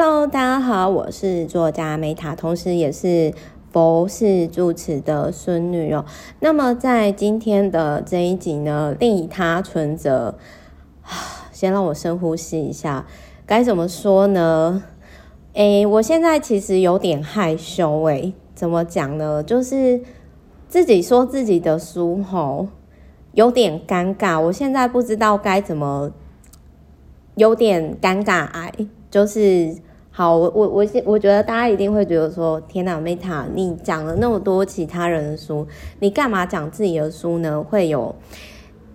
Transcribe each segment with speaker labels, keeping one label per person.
Speaker 1: Hello，大家好，我是作家 Meta，同时也是佛系住持的孙女哦。那么在今天的这一集呢，利他存折，先让我深呼吸一下，该怎么说呢？诶，我现在其实有点害羞诶，怎么讲呢？就是自己说自己的书吼，有点尴尬，我现在不知道该怎么，有点尴尬癌，就是。好，我我我我觉得大家一定会觉得说，天哪，Meta，你讲了那么多其他人的书，你干嘛讲自己的书呢？会有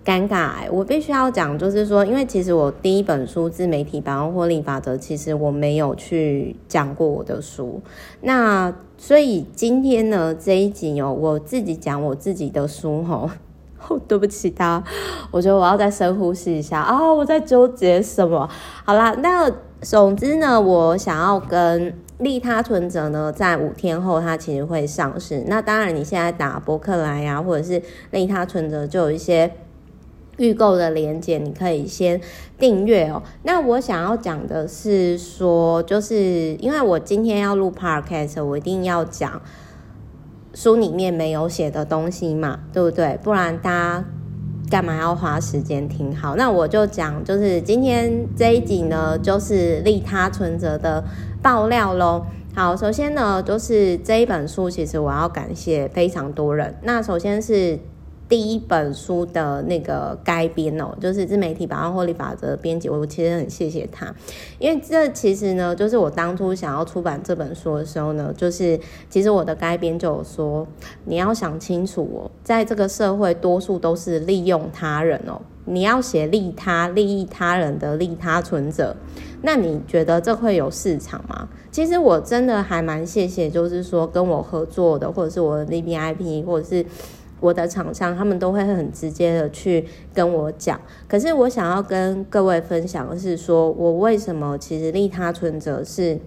Speaker 1: 尴尬。我必须要讲，就是说，因为其实我第一本书《自媒体百万获利法则》，其实我没有去讲过我的书。那所以今天呢，这一集哦，我自己讲我自己的书吼，哦，对不起大家，我觉得我要再深呼吸一下啊，我在纠结什么？好啦，那。总之呢，我想要跟利他存折呢，在五天后它其实会上市。那当然，你现在打博客来呀、啊，或者是利他存折，就有一些预购的链接，你可以先订阅哦。那我想要讲的是说，就是因为我今天要录 Podcast，我一定要讲书里面没有写的东西嘛，对不对？不然大家。干嘛要花时间听？好，那我就讲，就是今天这一集呢，就是利他存折的爆料喽。好，首先呢，就是这一本书，其实我要感谢非常多人。那首先是。第一本书的那个该编哦，就是自媒体百万获利法则编辑，我其实很谢谢他，因为这其实呢，就是我当初想要出版这本书的时候呢，就是其实我的该编就有说，你要想清楚哦，在这个社会，多数都是利用他人哦，你要写利他、利益他人的利他存折，那你觉得这会有市场吗？其实我真的还蛮谢谢，就是说跟我合作的，或者是我的 VVIP，或者是。我的厂商，他们都会很直接的去跟我讲。可是我想要跟各位分享的是说，我为什么其实利他存折是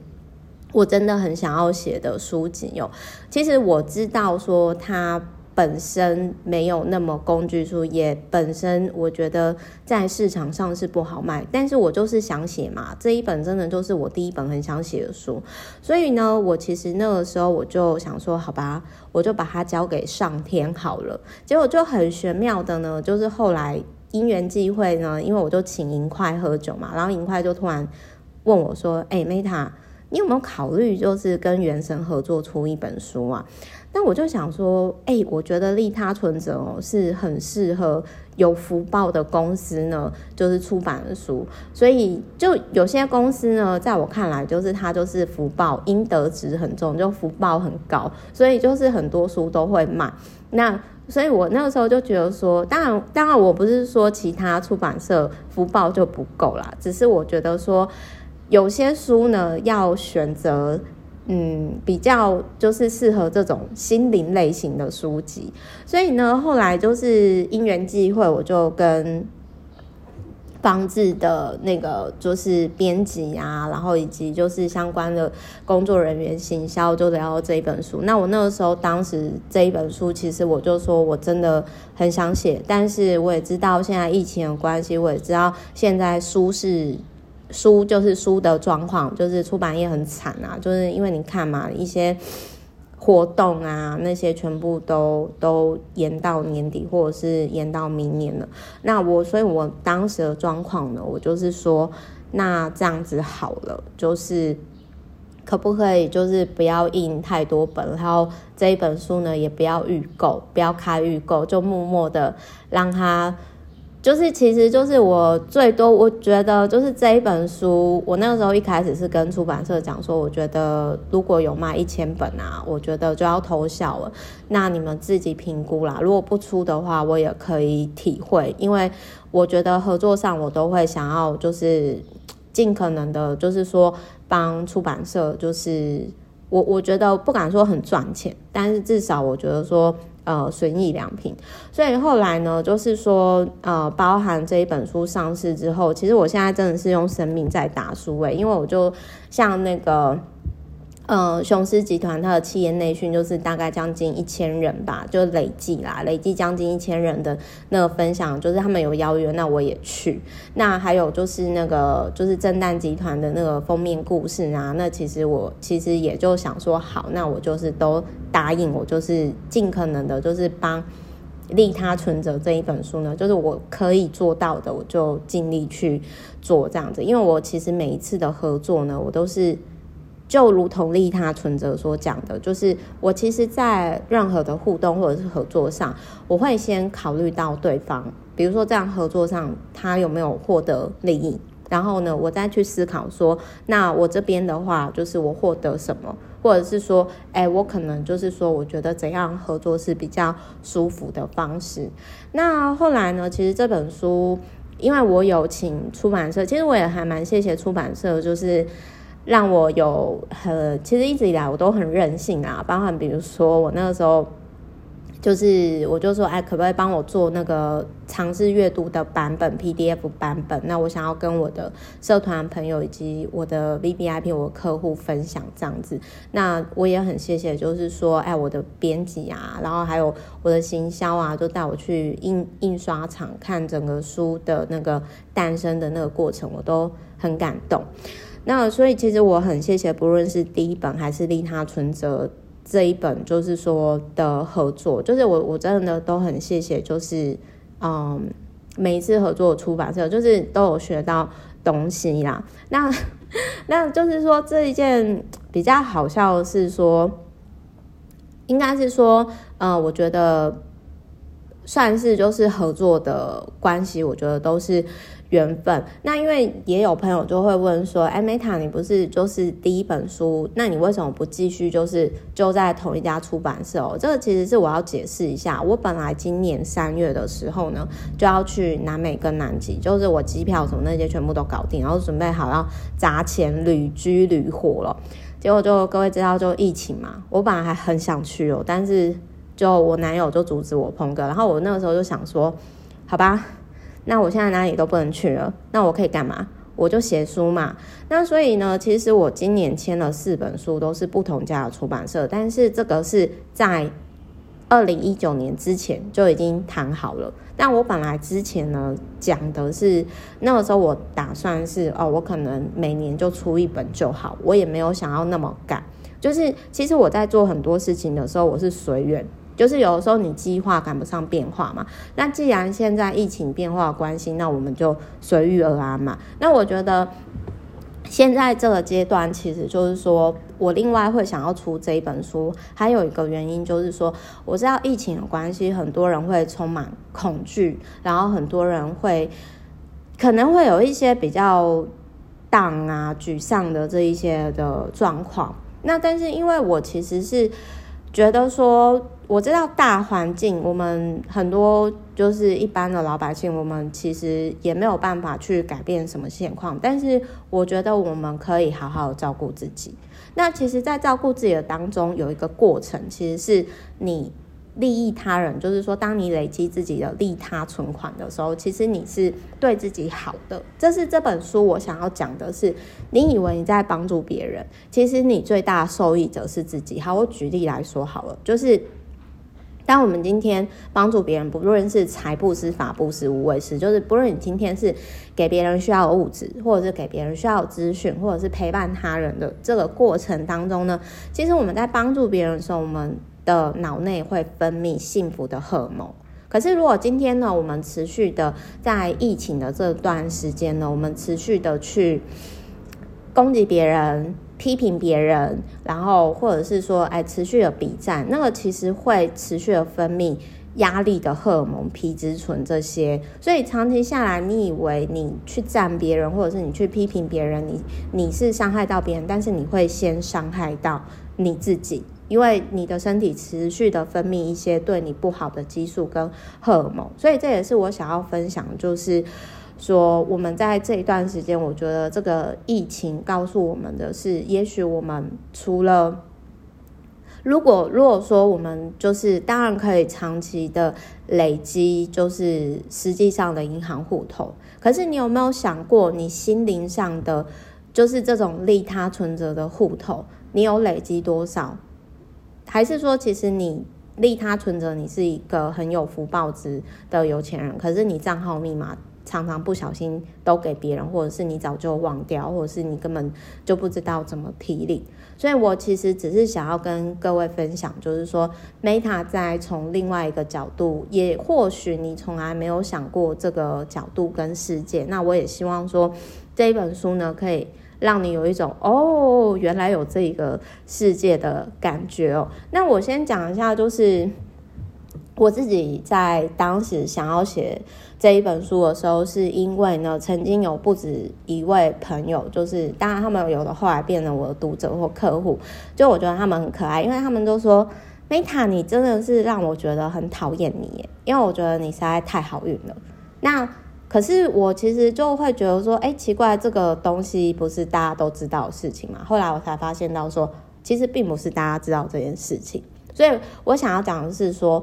Speaker 1: 我真的很想要写的书籍有。其实我知道说他。本身没有那么工具书，也本身我觉得在市场上是不好卖。但是我就是想写嘛，这一本真的就是我第一本很想写的书。所以呢，我其实那个时候我就想说，好吧，我就把它交给上天好了。结果就很玄妙的呢，就是后来因缘际会呢，因为我就请银块喝酒嘛，然后银块就突然问我说：“哎，Meta，你有没有考虑就是跟原神合作出一本书啊？”那我就想说，哎、我觉得利他存折哦是很适合有福报的公司呢，就是出版的书。所以就有些公司呢，在我看来，就是它就是福报应得值很重，就福报很高，所以就是很多书都会卖。那所以我那个时候就觉得说，当然，当然我不是说其他出版社福报就不够啦，只是我觉得说有些书呢要选择。嗯，比较就是适合这种心灵类型的书籍，所以呢，后来就是因缘际会，我就跟方志的那个就是编辑啊，然后以及就是相关的工作人员行销，就聊到这一本书。那我那个时候，当时这一本书，其实我就说我真的很想写，但是我也知道现在疫情的关系，我也知道现在书是。书就是书的状况，就是出版业很惨啊，就是因为你看嘛，一些活动啊，那些全部都都延到年底，或者是延到明年了。那我，所以我当时的状况呢，我就是说，那这样子好了，就是可不可以，就是不要印太多本，然后这一本书呢，也不要预购，不要开预购，就默默的让它。就是，其实就是我最多，我觉得就是这一本书，我那个时候一开始是跟出版社讲说，我觉得如果有卖一千本啊，我觉得就要偷笑了。那你们自己评估啦，如果不出的话，我也可以体会，因为我觉得合作上我都会想要就是尽可能的，就是说帮出版社，就是我我觉得不敢说很赚钱，但是至少我觉得说。呃，损益良品，所以后来呢，就是说，呃，包含这一本书上市之后，其实我现在真的是用生命在打书诶，因为我就像那个呃，雄狮集团它的企业内训就是大概将近一千人吧，就累计啦，累计将近一千人的那个分享，就是他们有邀约，那我也去。那还有就是那个就是震旦集团的那个封面故事啊，那其实我其实也就想说，好，那我就是都答应，我就是尽可能的，就是帮利他存折这一本书呢，就是我可以做到的，我就尽力去做这样子。因为我其实每一次的合作呢，我都是。就如同利他存折所讲的，就是我其实，在任何的互动或者是合作上，我会先考虑到对方，比如说这样合作上他有没有获得利益，然后呢，我再去思考说，那我这边的话，就是我获得什么，或者是说，哎，我可能就是说，我觉得怎样合作是比较舒服的方式。那后来呢，其实这本书，因为我有请出版社，其实我也还蛮谢谢出版社，就是。让我有很，其实一直以来我都很任性啊，包含比如说我那个时候，就是我就说，哎，可不可以帮我做那个尝试阅读的版本 PDF 版本？那我想要跟我的社团朋友以及我的 VVIP 我的客户分享这样子。那我也很谢谢，就是说，哎，我的编辑啊，然后还有我的行销啊，就带我去印印刷厂看整个书的那个诞生的那个过程，我都很感动。那所以其实我很谢谢，不论是第一本还是利他存折这一本，就是说的合作，就是我我真的都很谢谢，就是嗯每一次合作出版社，就是都有学到东西啦。那 那就是说这一件比较好笑的是说，应该是说，嗯，我觉得算是就是合作的关系，我觉得都是。缘分，那因为也有朋友就会问说，哎，Meta，你不是就是第一本书，那你为什么不继续就是就在同一家出版社哦？这个其实是我要解释一下，我本来今年三月的时候呢，就要去南美跟南极，就是我机票什么那些全部都搞定，然后准备好要砸钱旅居旅火了，结果就各位知道就疫情嘛，我本来还很想去哦，但是就我男友就阻止我鹏哥，然后我那个时候就想说，好吧。那我现在哪里都不能去了，那我可以干嘛？我就写书嘛。那所以呢，其实我今年签了四本书，都是不同家的出版社，但是这个是在二零一九年之前就已经谈好了。但我本来之前呢讲的是，那个时候我打算是哦，我可能每年就出一本就好，我也没有想要那么赶。就是其实我在做很多事情的时候，我是随缘。就是有的时候你计划赶不上变化嘛，那既然现在疫情变化关系，那我们就随遇而安嘛。那我觉得现在这个阶段，其实就是说我另外会想要出这一本书，还有一个原因就是说，我知道疫情的关系，很多人会充满恐惧，然后很多人会可能会有一些比较荡啊、沮丧的这一些的状况。那但是因为我其实是觉得说。我知道大环境，我们很多就是一般的老百姓，我们其实也没有办法去改变什么现况。但是我觉得我们可以好好照顾自己。那其实，在照顾自己的当中，有一个过程，其实是你利益他人，就是说，当你累积自己的利他存款的时候，其实你是对自己好的。这是这本书我想要讲的是，你以为你在帮助别人，其实你最大受益者是自己。好，我举例来说好了，就是。当我们今天帮助别人，不论是财布施、法布施、无畏施，就是不论你今天是给别人需要的物质，或者是给别人需要的资讯，或者是陪伴他人的这个过程当中呢，其实我们在帮助别人的时候，我们的脑内会分泌幸福的荷尔蒙。可是如果今天呢，我们持续的在疫情的这段时间呢，我们持续的去攻击别人。批评别人，然后或者是说，哎，持续的比战，那个其实会持续的分泌压力的荷尔蒙皮质醇这些，所以长期下来，你以为你去赞别人，或者是你去批评别人，你你是伤害到别人，但是你会先伤害到你自己，因为你的身体持续的分泌一些对你不好的激素跟荷尔蒙，所以这也是我想要分享，就是。说我们在这一段时间，我觉得这个疫情告诉我们的是，也许我们除了如果如果说我们就是当然可以长期的累积，就是实际上的银行户头，可是你有没有想过，你心灵上的就是这种利他存折的户头，你有累积多少？还是说，其实你利他存折，你是一个很有福报值的有钱人，可是你账号密码常常不小心都给别人，或者是你早就忘掉，或者是你根本就不知道怎么提领。所以我其实只是想要跟各位分享，就是说，Meta 在从另外一个角度，也或许你从来没有想过这个角度跟世界。那我也希望说，这一本书呢，可以。让你有一种哦，原来有这个世界的感觉哦。那我先讲一下，就是我自己在当时想要写这一本书的时候，是因为呢，曾经有不止一位朋友，就是当然他们有的后来变成我的读者或客户，就我觉得他们很可爱，因为他们都说 Meta，你真的是让我觉得很讨厌你耶，因为我觉得你实在太好运了。那可是我其实就会觉得说，哎，奇怪，这个东西不是大家都知道的事情嘛？后来我才发现到说，其实并不是大家知道这件事情。所以我想要讲的是说，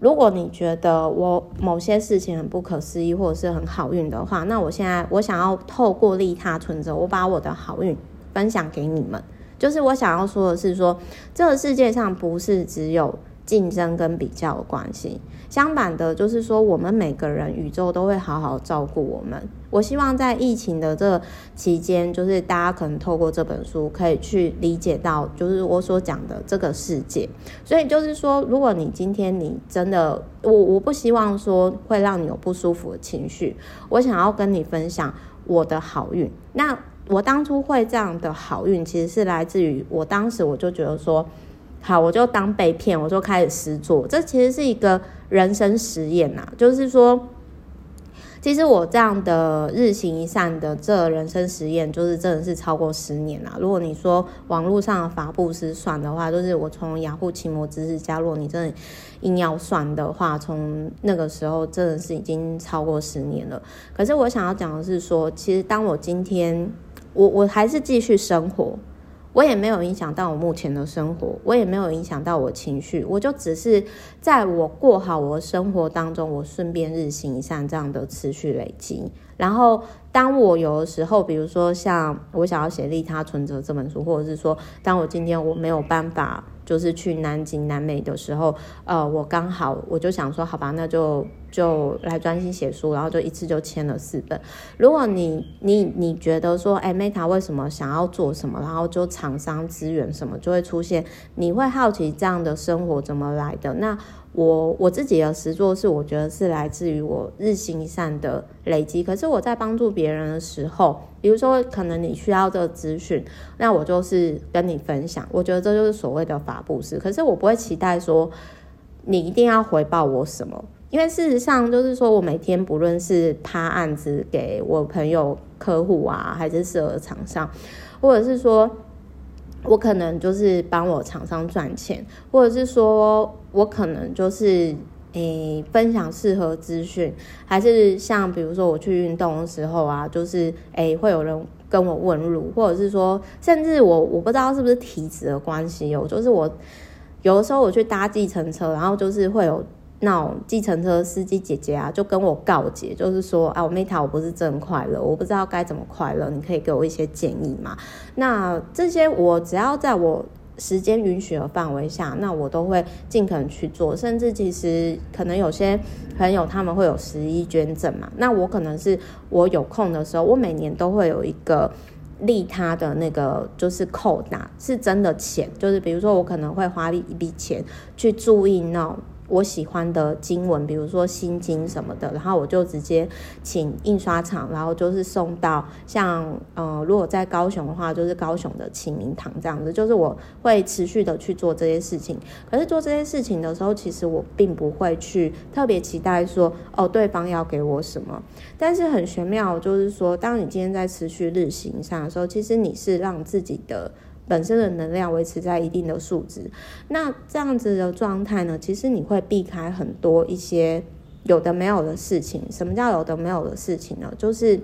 Speaker 1: 如果你觉得我某些事情很不可思议，或者是很好运的话，那我现在我想要透过利他存折，我把我的好运分享给你们。就是我想要说的是说，这个世界上不是只有竞争跟比较的关系。相反的，就是说，我们每个人宇宙都会好好照顾我们。我希望在疫情的这期间，就是大家可能透过这本书，可以去理解到，就是我所讲的这个世界。所以就是说，如果你今天你真的，我我不希望说会让你有不舒服的情绪，我想要跟你分享我的好运。那我当初会这样的好运，其实是来自于我当时我就觉得说。好，我就当被骗，我就开始实作。这其实是一个人生实验呐，就是说，其实我这样的日行一善的这人生实验，就是真的是超过十年啦。如果你说网络上的法布斯算的话，就是我从雅虎奇摩知识加入你真的硬要算的话，从那个时候真的是已经超过十年了。可是我想要讲的是说，其实当我今天，我我还是继续生活。我也没有影响到我目前的生活，我也没有影响到我情绪，我就只是在我过好我的生活当中，我顺便日行一善这样的持续累积。然后，当我有的时候，比如说像我想要写《利他存折》这本书，或者是说，当我今天我没有办法。就是去南京、南美的时候，呃，我刚好我就想说，好吧，那就就来专心写书，然后就一次就签了四本。如果你你你觉得说，哎，Meta 为什么想要做什么，然后就厂商资源什么就会出现，你会好奇这样的生活怎么来的？那。我我自己的实作是，我觉得是来自于我日行一善的累积。可是我在帮助别人的时候，比如说可能你需要这个资讯，那我就是跟你分享。我觉得这就是所谓的法布施。可是我不会期待说你一定要回报我什么，因为事实上就是说我每天不论是趴案子给我朋友、客户啊，还是适合厂商，或者是说。我可能就是帮我厂商赚钱，或者是说我可能就是诶、分享适合资讯，还是像比如说我去运动的时候啊，就是诶、会有人跟我问路，或者是说甚至我我不知道是不是体质的关系哦，就是我有的时候我去搭计程车，然后就是会有。那种计程车司机姐姐啊，就跟我告解，就是说啊，我 Meta 我不是真快乐，我不知道该怎么快乐，你可以给我一些建议嘛？那这些我只要在我时间允许的范围下，那我都会尽可能去做。甚至其实可能有些朋友他们会有十一捐赠嘛，那我可能是我有空的时候，我每年都会有一个利他的那个就是扣打，是真的钱，就是比如说我可能会花一笔钱去注意那。我喜欢的经文，比如说心经什么的，然后我就直接请印刷厂，然后就是送到像呃，如果在高雄的话，就是高雄的启明堂这样子，就是我会持续的去做这些事情。可是做这些事情的时候，其实我并不会去特别期待说哦，对方要给我什么。但是很玄妙，就是说，当你今天在持续日行上的时候，其实你是让自己的。本身的能量维持在一定的数值，那这样子的状态呢，其实你会避开很多一些有的没有的事情。什么叫有的没有的事情呢？就是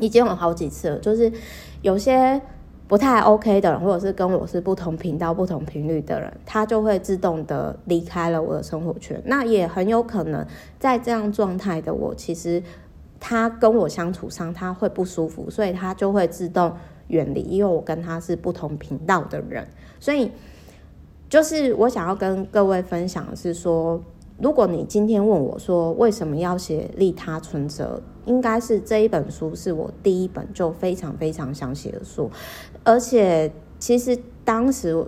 Speaker 1: 已经有好几次了，就是有些不太 OK 的人，或者是跟我是不同频道、不同频率的人，他就会自动的离开了我的生活圈。那也很有可能在这样状态的我，其实他跟我相处上他会不舒服，所以他就会自动。远离，因为我跟他是不同频道的人，所以就是我想要跟各位分享是说，如果你今天问我说为什么要写利他存折，应该是这一本书是我第一本就非常非常想写的书，而且其实当时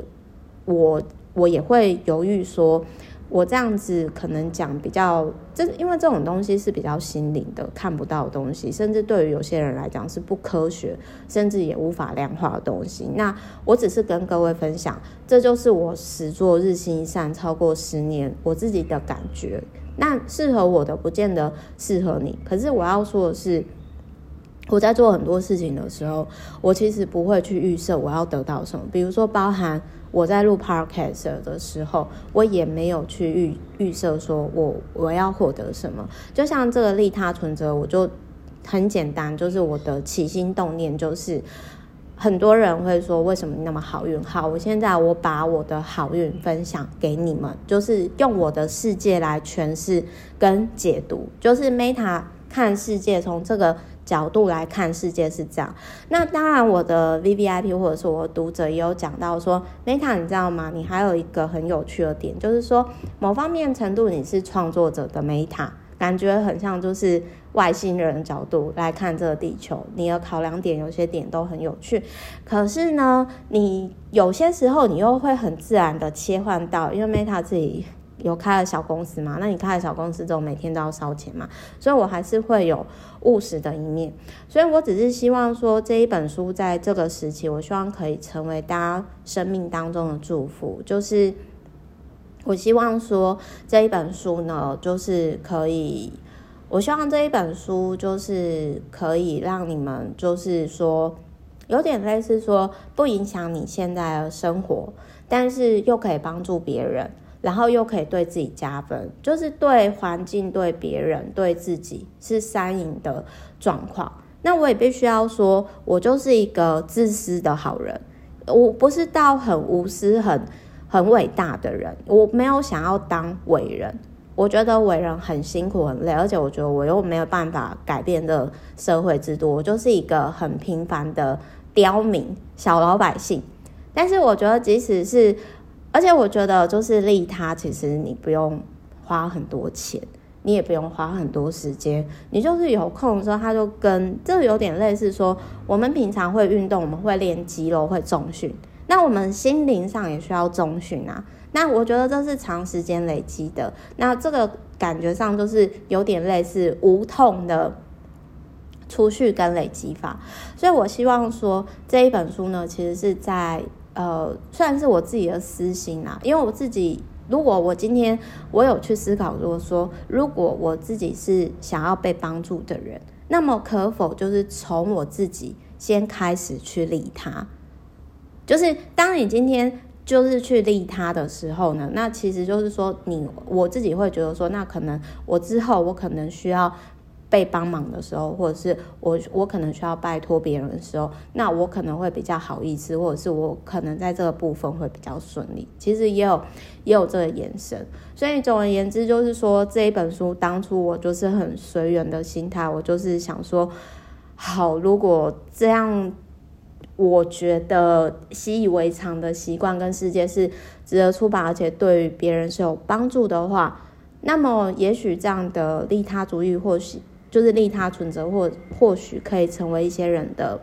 Speaker 1: 我我也会犹豫说。我这样子可能讲比较，这因为这种东西是比较心灵的，看不到东西，甚至对于有些人来讲是不科学，甚至也无法量化的东西。那我只是跟各位分享，这就是我实作日行一善超过十年我自己的感觉。那适合我的不见得适合你，可是我要说的是，我在做很多事情的时候，我其实不会去预设我要得到什么，比如说包含。我在录 podcast 的时候，我也没有去预预设说我我要获得什么。就像这个利他存折，我就很简单，就是我的起心动念就是，很多人会说为什么那么好运？好，我现在我把我的好运分享给你们，就是用我的世界来诠释跟解读，就是 Meta 看世界从这个。角度来看世界是这样，那当然我的 VVIP 或者是我的读者也有讲到说，Meta 你知道吗？你还有一个很有趣的点，就是说某方面程度你是创作者的 Meta，感觉很像就是外星人角度来看这个地球，你的考量点有些点都很有趣，可是呢，你有些时候你又会很自然的切换到，因为 Meta 自己。有开了小公司嘛？那你开了小公司之后，每天都要烧钱嘛？所以我还是会有务实的一面。所以我只是希望说，这一本书在这个时期，我希望可以成为大家生命当中的祝福。就是我希望说，这一本书呢，就是可以，我希望这一本书就是可以让你们，就是说，有点类似说，不影响你现在的生活，但是又可以帮助别人。然后又可以对自己加分，就是对环境、对别人、对自己是三赢的状况。那我也必须要说，我就是一个自私的好人，我不是到很无私、很很伟大的人。我没有想要当伟人，我觉得伟人很辛苦、很累，而且我觉得我又没有办法改变的社会制度。我就是一个很平凡的刁民、小老百姓。但是我觉得，即使是而且我觉得，就是利他，其实你不用花很多钱，你也不用花很多时间，你就是有空的时候，他就跟这有点类似说，我们平常会运动，我们会练肌肉，会重训，那我们心灵上也需要重训啊。那我觉得这是长时间累积的，那这个感觉上就是有点类似无痛的储蓄跟累积法。所以我希望说这一本书呢，其实是在。呃，虽然是我自己的私心啦，因为我自己，如果我今天我有去思考，如果说如果我自己是想要被帮助的人，那么可否就是从我自己先开始去利他？就是当你今天就是去利他的时候呢，那其实就是说你我自己会觉得说，那可能我之后我可能需要。被帮忙的时候，或者是我我可能需要拜托别人的时候，那我可能会比较好意思，或者是我可能在这个部分会比较顺利。其实也有也有这个延伸，所以总而言之，就是说这一本书当初我就是很随缘的心态，我就是想说，好，如果这样，我觉得习以为常的习惯跟世界是值得出版，而且对于别人是有帮助的话，那么也许这样的利他主义或许。就是利他存折，或或许可以成为一些人的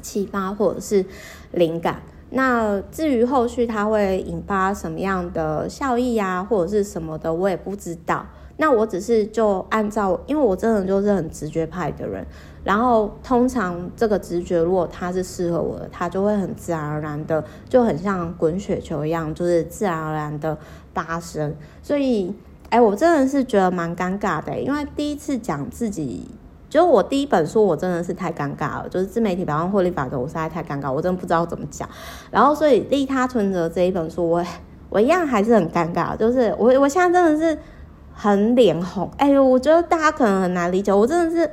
Speaker 1: 启发，或者是灵感。那至于后续它会引发什么样的效益啊，或者是什么的，我也不知道。那我只是就按照，因为我真的就是很直觉派的人。然后通常这个直觉，如果它是适合我的，它就会很自然而然的，就很像滚雪球一样，就是自然而然的发生。所以。哎，我真的是觉得蛮尴尬的，因为第一次讲自己，就是我第一本书，我真的是太尴尬了，就是自媒体百万获利法则，我实在太尴尬，我真的不知道怎么讲。然后，所以利他存折这一本书，我我一样还是很尴尬，就是我我现在真的是很脸红。哎呦，我觉得大家可能很难理解，我真的是，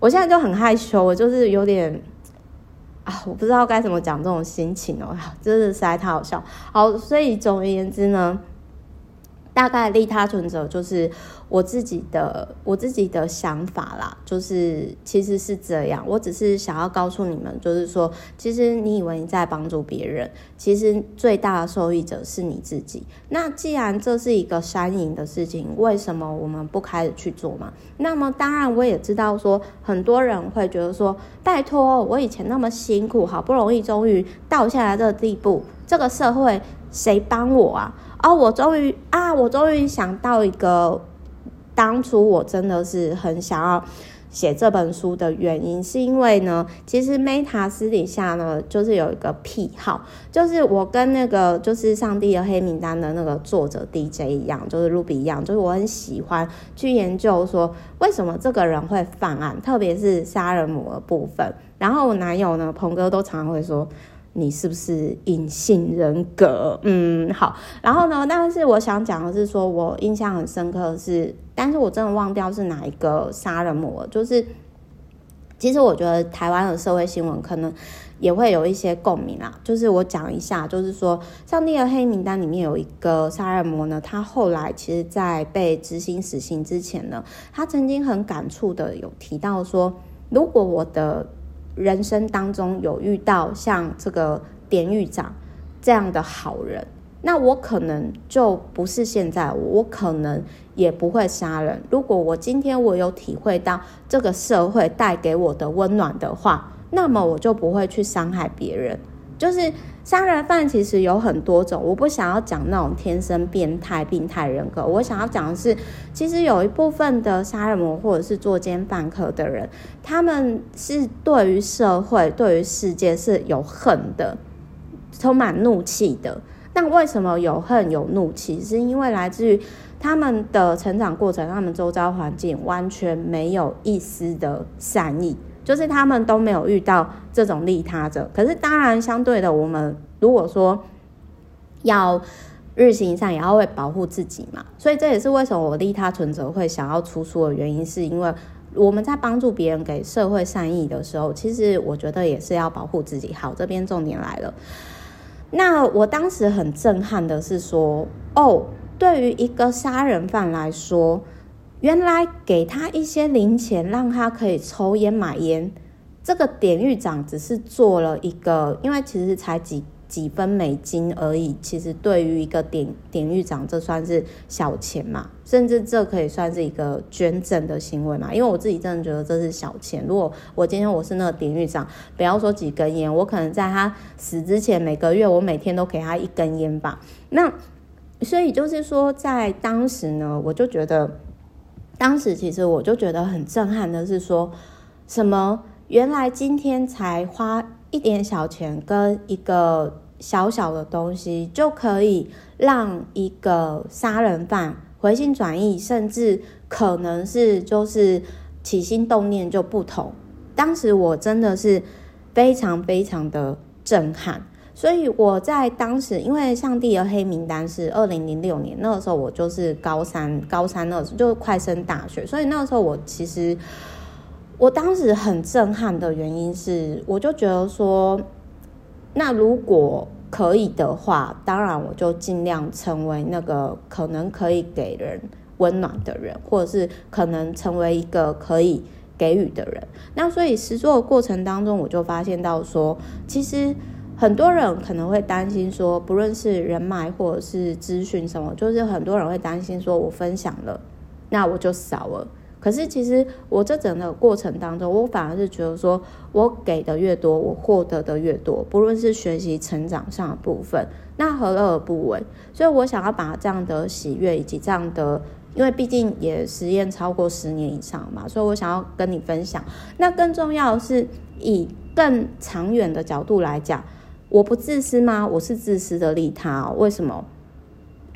Speaker 1: 我现在就很害羞，我就是有点啊，我不知道该怎么讲这种心情哦，真的实在太好笑。好，所以总而言之呢。大概利他存折就是我自己的我自己的想法啦，就是其实是这样。我只是想要告诉你们，就是说，其实你以为你在帮助别人，其实最大的受益者是你自己。那既然这是一个双赢的事情，为什么我们不开始去做嘛？那么当然我也知道说，很多人会觉得说，拜托，我以前那么辛苦，好不容易终于到现在这个地步，这个社会谁帮我啊？哦，我终于啊，我终于想到一个，当初我真的是很想要写这本书的原因，是因为呢，其实 Meta 私底下呢，就是有一个癖好，就是我跟那个就是上帝的黑名单的那个作者 DJ 一样，就是 Ruby 一样，就是我很喜欢去研究说，为什么这个人会犯案，特别是杀人魔的部分。然后我男友呢，鹏哥都常常会说。你是不是隐性人格？嗯，好。然后呢，但是我想讲的是说，我印象很深刻的是，但是我真的忘掉是哪一个杀人魔。就是，其实我觉得台湾的社会新闻可能也会有一些共鸣啦。就是我讲一下，就是说，上帝的黑名单里面有一个杀人魔呢，他后来其实，在被执行死刑之前呢，他曾经很感触的有提到说，如果我的人生当中有遇到像这个典狱长这样的好人，那我可能就不是现在，我可能也不会杀人。如果我今天我有体会到这个社会带给我的温暖的话，那么我就不会去伤害别人。就是杀人犯其实有很多种，我不想要讲那种天生变态、病态人格。我想要讲的是，其实有一部分的杀人魔或者是作奸犯科的人，他们是对于社会、对于世界是有恨的，充满怒气的。那为什么有恨有怒气？是因为来自于他们的成长过程，他们周遭环境完全没有一丝的善意。就是他们都没有遇到这种利他者，可是当然相对的，我们如果说要日行一善，也要会保护自己嘛。所以这也是为什么我利他存折会想要出书的原因，是因为我们在帮助别人、给社会善意的时候，其实我觉得也是要保护自己。好，这边重点来了。那我当时很震撼的是说，哦，对于一个杀人犯来说。原来给他一些零钱，让他可以抽烟买烟，这个典狱长只是做了一个，因为其实才几几分美金而已。其实对于一个典典狱长，这算是小钱嘛，甚至这可以算是一个捐赠的行为嘛。因为我自己真的觉得这是小钱。如果我今天我是那个典狱长，不要说几根烟，我可能在他死之前每个月，我每天都给他一根烟吧。那所以就是说，在当时呢，我就觉得。当时其实我就觉得很震撼的是说，什么原来今天才花一点小钱跟一个小小的东西，就可以让一个杀人犯回心转意，甚至可能是就是起心动念就不同。当时我真的是非常非常的震撼。所以我在当时，因为上帝的黑名单是二零零六年，那个时候我就是高三，高三那时候就快升大学，所以那个时候我其实，我当时很震撼的原因是，我就觉得说，那如果可以的话，当然我就尽量成为那个可能可以给人温暖的人，或者是可能成为一个可以给予的人。那所以实做的过程当中，我就发现到说，其实。很多人可能会担心说，不论是人脉或者是资讯什么，就是很多人会担心说，我分享了，那我就少了。可是其实我这整个过程当中，我反而是觉得说，我给的越多，我获得的越多。不论是学习成长上的部分，那何乐而不为？所以我想要把这样的喜悦以及这样的，因为毕竟也实验超过十年以上嘛，所以我想要跟你分享。那更重要的是，以更长远的角度来讲。我不自私吗？我是自私的利他。为什么？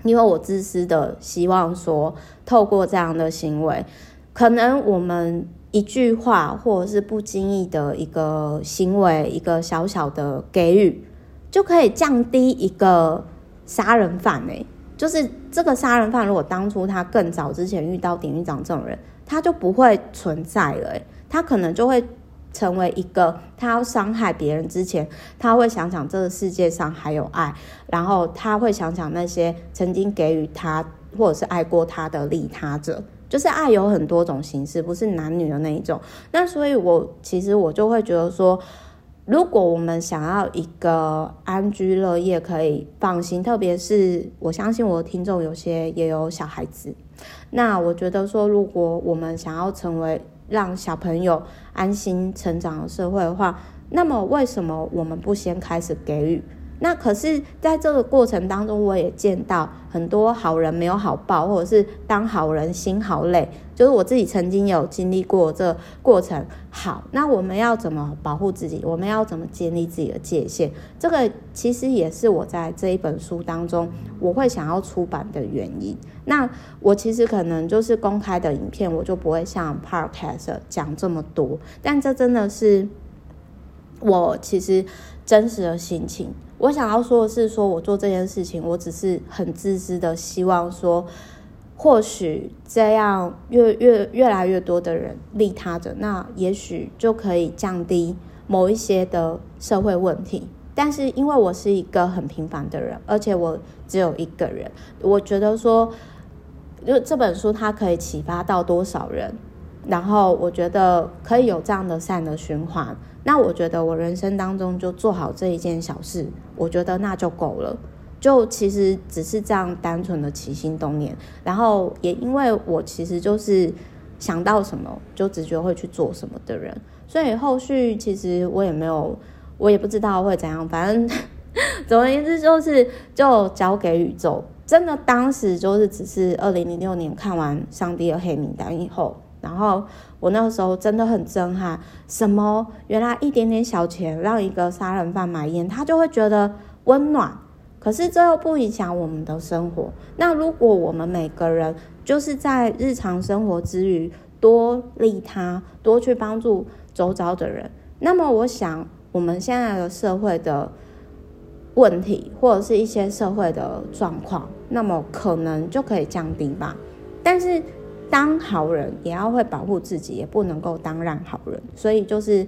Speaker 1: 因为我自私的希望说，透过这样的行为，可能我们一句话或者是不经意的一个行为，一个小小的给予，就可以降低一个杀人犯诶。就是这个杀人犯，如果当初他更早之前遇到典狱长这种人，他就不会存在了诶，他可能就会。成为一个他要伤害别人之前，他会想想这个世界上还有爱，然后他会想想那些曾经给予他或者是爱过他的利他者。就是爱有很多种形式，不是男女的那一种。那所以我，其实我就会觉得说，如果我们想要一个安居乐业，可以放心，特别是我相信我的听众有些也有小孩子，那我觉得说，如果我们想要成为让小朋友安心成长的社会的话，那么为什么我们不先开始给予？那可是，在这个过程当中，我也见到很多好人没有好报，或者是当好人心好累。就是我自己曾经有经历过这过程。好，那我们要怎么保护自己？我们要怎么建立自己的界限？这个其实也是我在这一本书当中，我会想要出版的原因。那我其实可能就是公开的影片，我就不会像 Podcast 讲这么多。但这真的是我其实真实的心情。我想要说的是，说我做这件事情，我只是很自私的希望说，或许这样越越越来越多的人利他者，那也许就可以降低某一些的社会问题。但是因为我是一个很平凡的人，而且我只有一个人，我觉得说，就这本书它可以启发到多少人，然后我觉得可以有这样的善的循环。那我觉得我人生当中就做好这一件小事，我觉得那就够了。就其实只是这样单纯的起心动念，然后也因为我其实就是想到什么就直觉会去做什么的人，所以后续其实我也没有，我也不知道会怎样。反正 总而言之就是就交给宇宙。真的当时就是只是二零零六年看完《上帝的黑名单》以后。然后我那个时候真的很震撼，什么原来一点点小钱让一个杀人犯买烟，他就会觉得温暖。可是这又不影响我们的生活。那如果我们每个人就是在日常生活之余多利他，多去帮助周遭的人，那么我想我们现在的社会的问题或者是一些社会的状况，那么可能就可以降低吧。但是。当好人也要会保护自己，也不能够当烂好人。所以就是，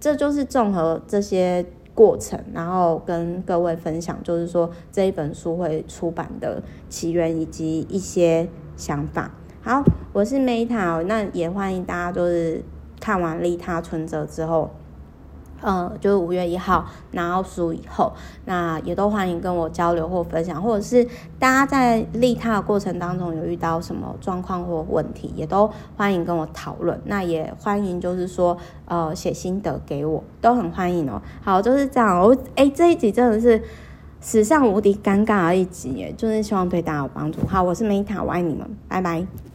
Speaker 1: 这就是综合这些过程，然后跟各位分享，就是说这一本书会出版的起源以及一些想法。好，我是 Meta，那也欢迎大家就是看完利他存折之后。嗯，就是五月一号拿到书以后，那也都欢迎跟我交流或分享，或者是大家在利他的过程当中有遇到什么状况或问题，也都欢迎跟我讨论。那也欢迎就是说，呃，写心得给我，都很欢迎哦。好，就是这样。我哎，这一集真的是史上无敌尴尬的一集耶，就是希望对大家有帮助。好，我是 Meta，我爱你们，拜拜。